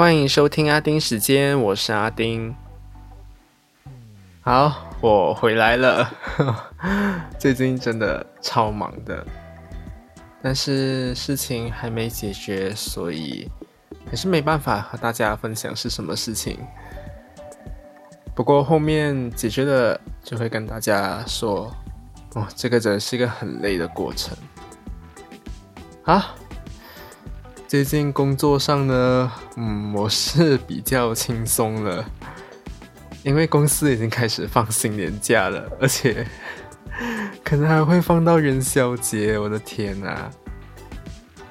欢迎收听阿丁时间，我是阿丁。好，我回来了。最近真的超忙的，但是事情还没解决，所以还是没办法和大家分享是什么事情。不过后面解决了，就会跟大家说。哦，这个真的是一个很累的过程。啊，最近工作上呢，嗯，我是比较轻松了，因为公司已经开始放新年假了，而且可能还会放到元宵节。我的天呐！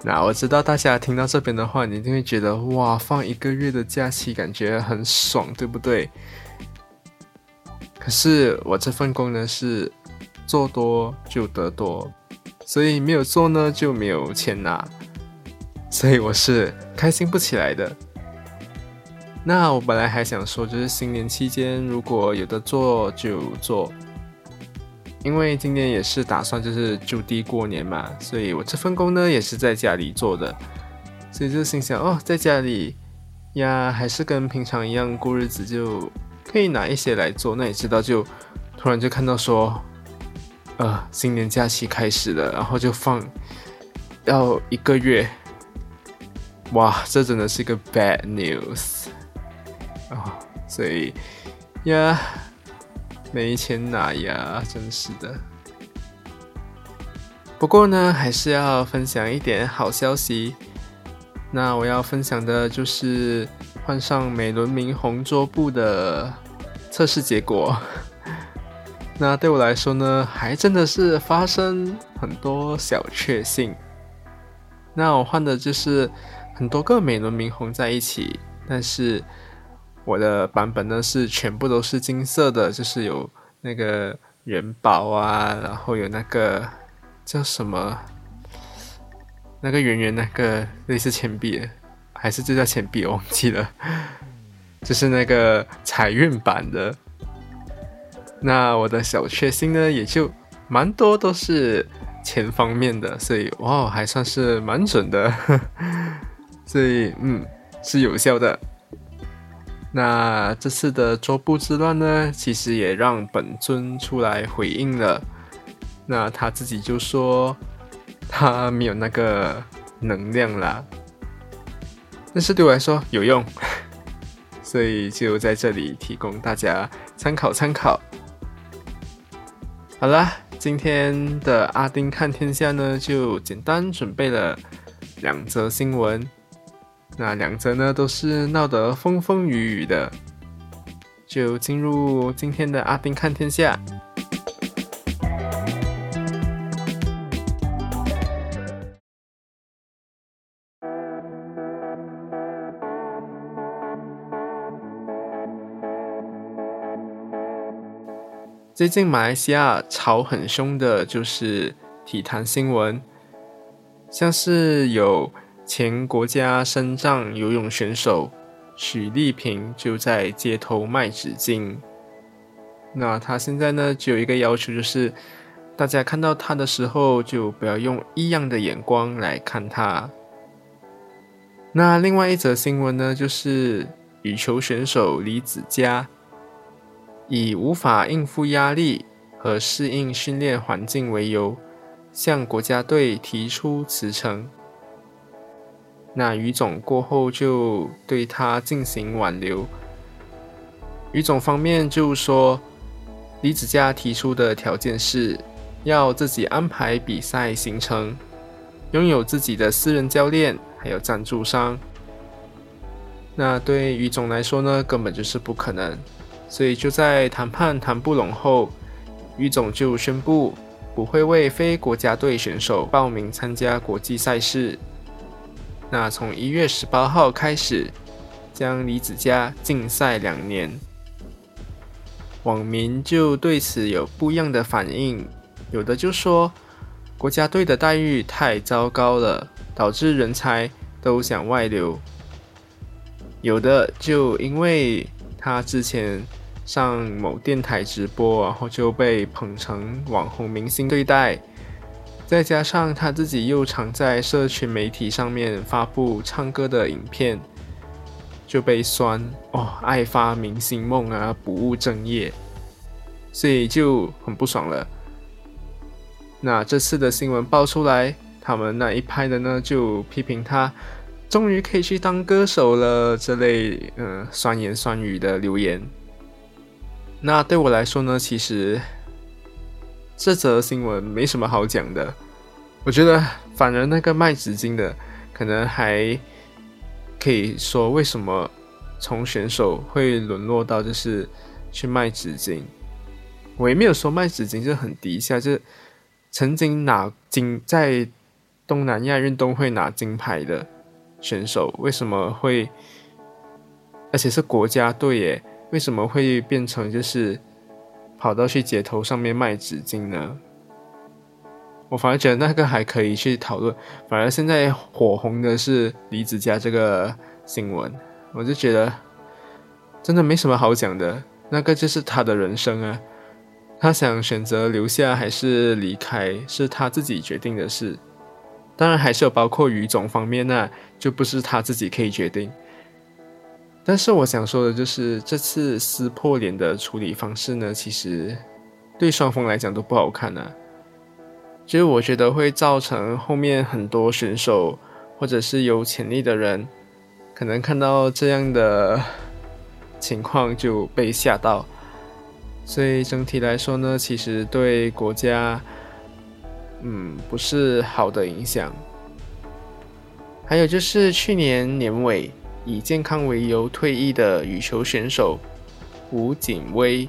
那我知道大家听到这边的话，你一定会觉得哇，放一个月的假期感觉很爽，对不对？可是我这份工呢是。做多就得多，所以没有做呢就没有钱拿，所以我是开心不起来的。那我本来还想说，就是新年期间如果有的做就做，因为今年也是打算就是就地过年嘛，所以我这份工呢也是在家里做的，所以就心想哦，在家里呀还是跟平常一样过日子，就可以拿一些来做。那也知道就突然就看到说。呃，新年假期开始了，然后就放要一个月，哇，这真的是一个 bad news 啊！所以呀，没钱拿呀，真是的。不过呢，还是要分享一点好消息。那我要分享的就是换上美轮明宏桌布的测试结果。那对我来说呢，还真的是发生很多小确幸。那我换的就是很多个美轮明红在一起，但是我的版本呢是全部都是金色的，就是有那个元宝啊，然后有那个叫什么，那个圆圆那个类似钱币，还是就叫钱币，我忘记了，就是那个财运版的。那我的小确幸呢，也就蛮多都是钱方面的，所以哇，还算是蛮准的，所以嗯，是有效的。那这次的桌布之乱呢，其实也让本尊出来回应了。那他自己就说他没有那个能量啦，但是对我来说有用，所以就在这里提供大家参考参考。好啦，今天的阿丁看天下呢，就简单准备了两则新闻。那两则呢，都是闹得风风雨雨的。就进入今天的阿丁看天下。最近马来西亚吵很凶的就是体坛新闻，像是有前国家深藏游泳选手许丽萍就在街头卖纸巾。那他现在呢，只有一个要求，就是大家看到他的时候，就不要用异样的眼光来看他。那另外一则新闻呢，就是羽球选手李子嘉。以无法应付压力和适应训练环境为由，向国家队提出辞呈。那于总过后就对他进行挽留。于总方面就说，李子嘉提出的条件是要自己安排比赛行程，拥有自己的私人教练，还有赞助商。那对于总来说呢，根本就是不可能。所以就在谈判谈不拢后，于总就宣布不会为非国家队选手报名参加国际赛事。那从一月十八号开始，将李子嘉禁赛两年。网民就对此有不一样的反应，有的就说国家队的待遇太糟糕了，导致人才都想外流。有的就因为他之前。上某电台直播，然后就被捧成网红明星对待，再加上他自己又常在社群媒体上面发布唱歌的影片，就被酸哦，爱发明星梦啊，不务正业，所以就很不爽了。那这次的新闻爆出来，他们那一派的呢就批评他，终于可以去当歌手了这类嗯酸言酸语的留言。那对我来说呢，其实这则新闻没什么好讲的。我觉得反而那个卖纸巾的，可能还可以说为什么从选手会沦落到就是去卖纸巾。我也没有说卖纸巾就很低下，就曾经拿金在东南亚运动会拿金牌的选手，为什么会而且是国家队耶？为什么会变成就是跑到去街头上面卖纸巾呢？我反而觉得那个还可以去讨论，反而现在火红的是李子嘉这个新闻，我就觉得真的没什么好讲的。那个就是他的人生啊，他想选择留下还是离开，是他自己决定的事。当然还是有包括语种方面，那就不是他自己可以决定。但是我想说的就是，这次撕破脸的处理方式呢，其实对双方来讲都不好看呢。其实我觉得会造成后面很多选手或者是有潜力的人，可能看到这样的情况就被吓到。所以整体来说呢，其实对国家，嗯，不是好的影响。还有就是去年年尾。以健康为由退役的羽球选手吴景威，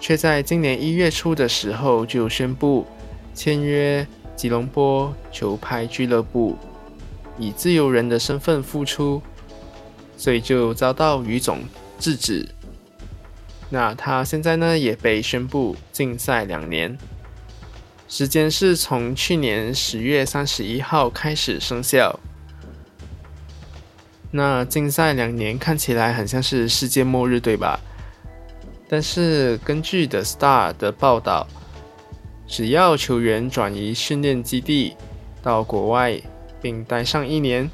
却在今年一月初的时候就宣布签约吉隆坡球拍俱乐部，以自由人的身份复出，所以就遭到羽总制止。那他现在呢也被宣布禁赛两年，时间是从去年十月三十一号开始生效。那禁赛两年看起来很像是世界末日，对吧？但是根据 The Star 的报道，只要球员转移训练基地到国外，并待上一年，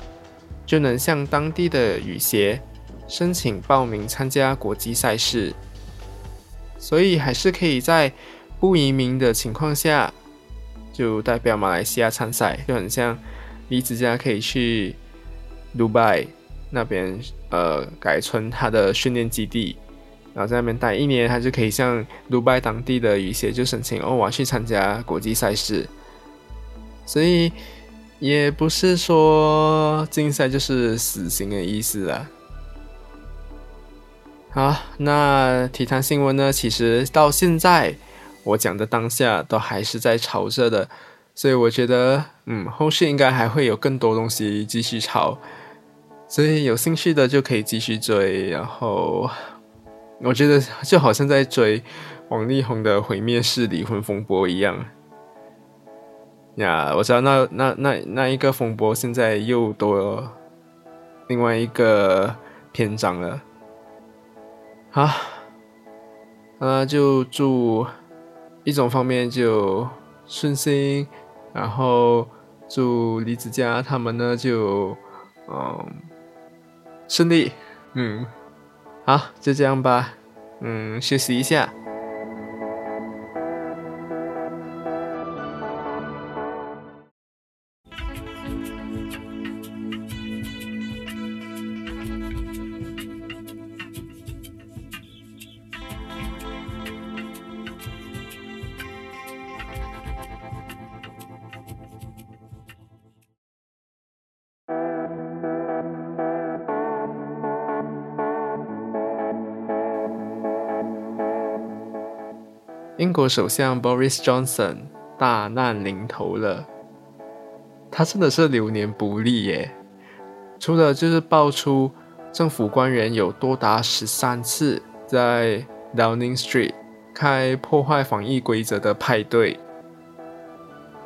就能向当地的羽协申请报名参加国际赛事。所以还是可以在不移民的情况下，就代表马来西亚参赛，就很像李子嘉可以去迪拜。那边呃改成他的训练基地，然后在那边待一年，他就可以向迪拜当地的羽协就申请哦，我去参加国际赛事。所以也不是说禁赛就是死刑的意思啊。好，那体坛新闻呢？其实到现在我讲的当下都还是在炒着的，所以我觉得嗯，后续应该还会有更多东西继续炒。所以有兴趣的就可以继续追，然后我觉得就好像在追王力宏的毁灭式离婚风波一样。呀，我知道那那那那一个风波现在又多另外一个篇章了。好，那就祝一种方面就顺心，然后祝李子嘉他们呢就嗯。顺利，嗯，好，就这样吧，嗯，休息一下。英国首相 Boris Johnson 大难临头了，他真的是流年不利耶。除了就是爆出政府官员有多达十三次在 Downing Street 开破坏防疫规则的派对，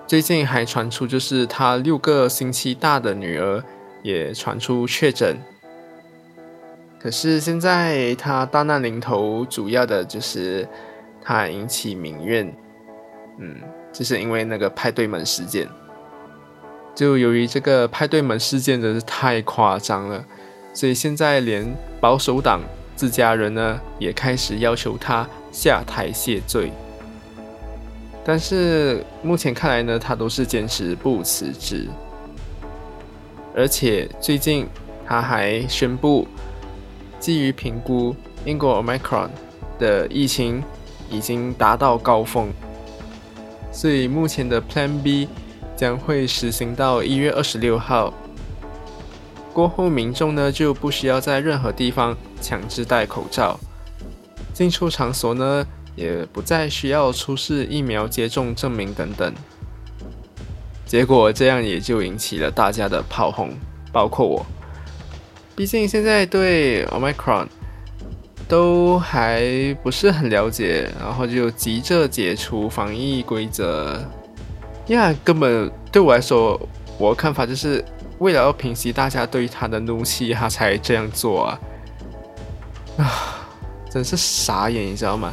最近还传出就是他六个星期大的女儿也传出确诊。可是现在他大难临头，主要的就是。他引起民怨，嗯，就是因为那个派对门事件。就由于这个派对门事件真是太夸张了，所以现在连保守党自家人呢也开始要求他下台谢罪。但是目前看来呢，他都是坚持不辞职，而且最近他还宣布，基于评估英国 Omicron 的疫情已经达到高峰，所以目前的 Plan B 将会实行到一月二十六号过后，民众呢就不需要在任何地方强制戴口罩，进出场所呢。也不再需要出示疫苗接种证明等等，结果这样也就引起了大家的炮轰，包括我。毕竟现在对 Omicron 都还不是很了解，然后就急着解除防疫规则，呀，根本对我来说，我看法就是为了要平息大家对他的怒气，他才这样做啊！啊，真是傻眼，你知道吗？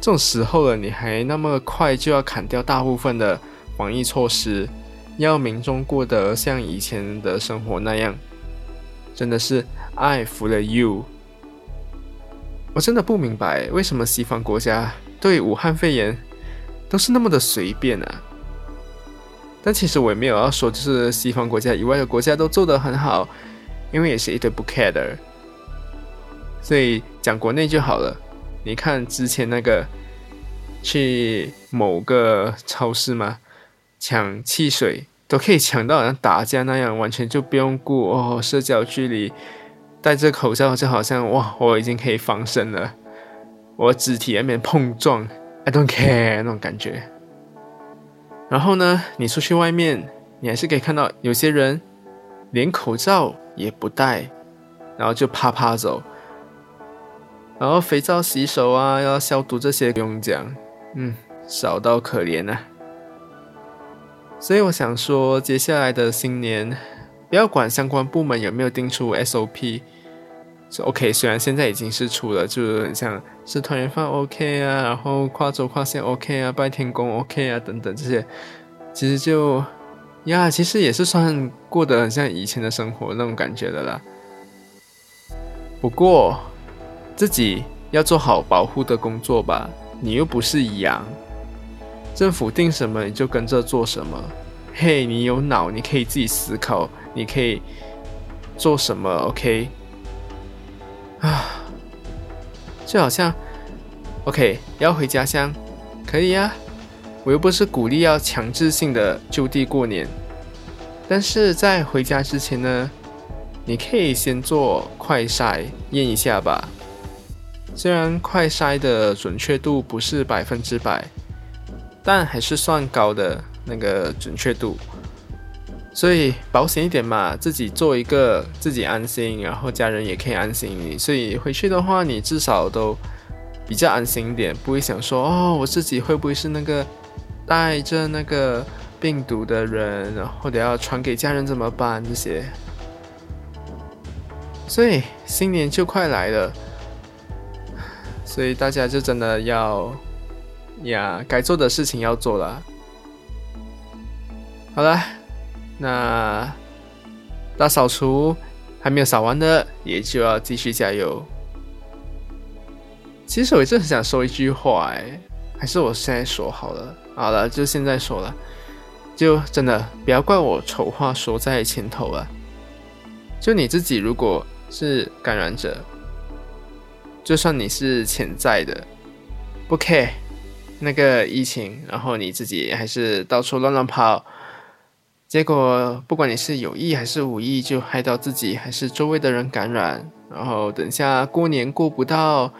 这种时候了，你还那么快就要砍掉大部分的防疫措施，要民众过得像以前的生活那样，真的是爱服了 you。我真的不明白为什么西方国家对武汉肺炎都是那么的随便啊！但其实我也没有要说，就是西方国家以外的国家都做得很好，因为也是一堆不 care 的，所以讲国内就好了。你看之前那个去某个超市嘛，抢汽水都可以抢到好像打架那样，完全就不用顾哦社交距离，戴着口罩就好像哇我已经可以防身了，我肢体那边碰撞，I don't care 那种感觉。然后呢，你出去外面，你还是可以看到有些人连口罩也不戴，然后就啪啪走。然后肥皂洗手啊，要消毒这些不用讲，嗯，少到可怜呐。所以我想说，接下来的新年，不要管相关部门有没有定出 SOP，就 OK。虽然现在已经是出了，就是很像吃团圆饭 OK 啊，然后跨州跨县 OK 啊，拜天公 OK 啊等等这些，其实就呀，其实也是算过得很像以前的生活那种感觉的啦。不过。自己要做好保护的工作吧，你又不是羊，政府定什么你就跟着做什么。嘿，你有脑，你可以自己思考，你可以做什么？OK？啊，就好像 OK 要回家乡，可以呀，我又不是鼓励要强制性的就地过年，但是在回家之前呢，你可以先做快筛验一下吧。虽然快筛的准确度不是百分之百，但还是算高的那个准确度，所以保险一点嘛，自己做一个自己安心，然后家人也可以安心。所以回去的话，你至少都比较安心一点，不会想说哦，我自己会不会是那个带着那个病毒的人，然后得要传给家人怎么办这些？所以新年就快来了。所以大家就真的要呀，该做的事情要做了。好了，那大扫除还没有扫完的，也就要继续加油。其实我一直很想说一句话，哎，还是我现在说好了。好了，就现在说了，就真的不要怪我丑话说在前头了。就你自己如果是感染者。就算你是潜在的，不 care 那个疫情，然后你自己还是到处乱乱跑，结果不管你是有意还是无意，就害到自己还是周围的人感染，然后等下过年过不到，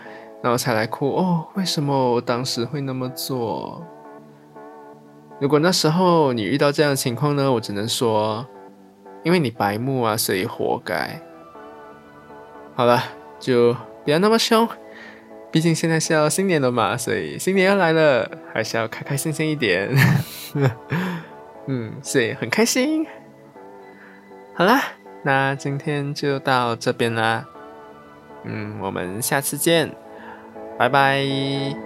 然后才来哭哦，为什么我当时会那么做？如果那时候你遇到这样的情况呢，我只能说，因为你白目啊，所以活该。好了，就。不要那么凶，毕竟现在是要新年了嘛，所以新年要来了，还是要开开心心一点。嗯，所以很开心。好啦，那今天就到这边啦。嗯，我们下次见，拜拜。